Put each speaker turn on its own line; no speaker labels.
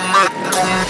Come on, come on.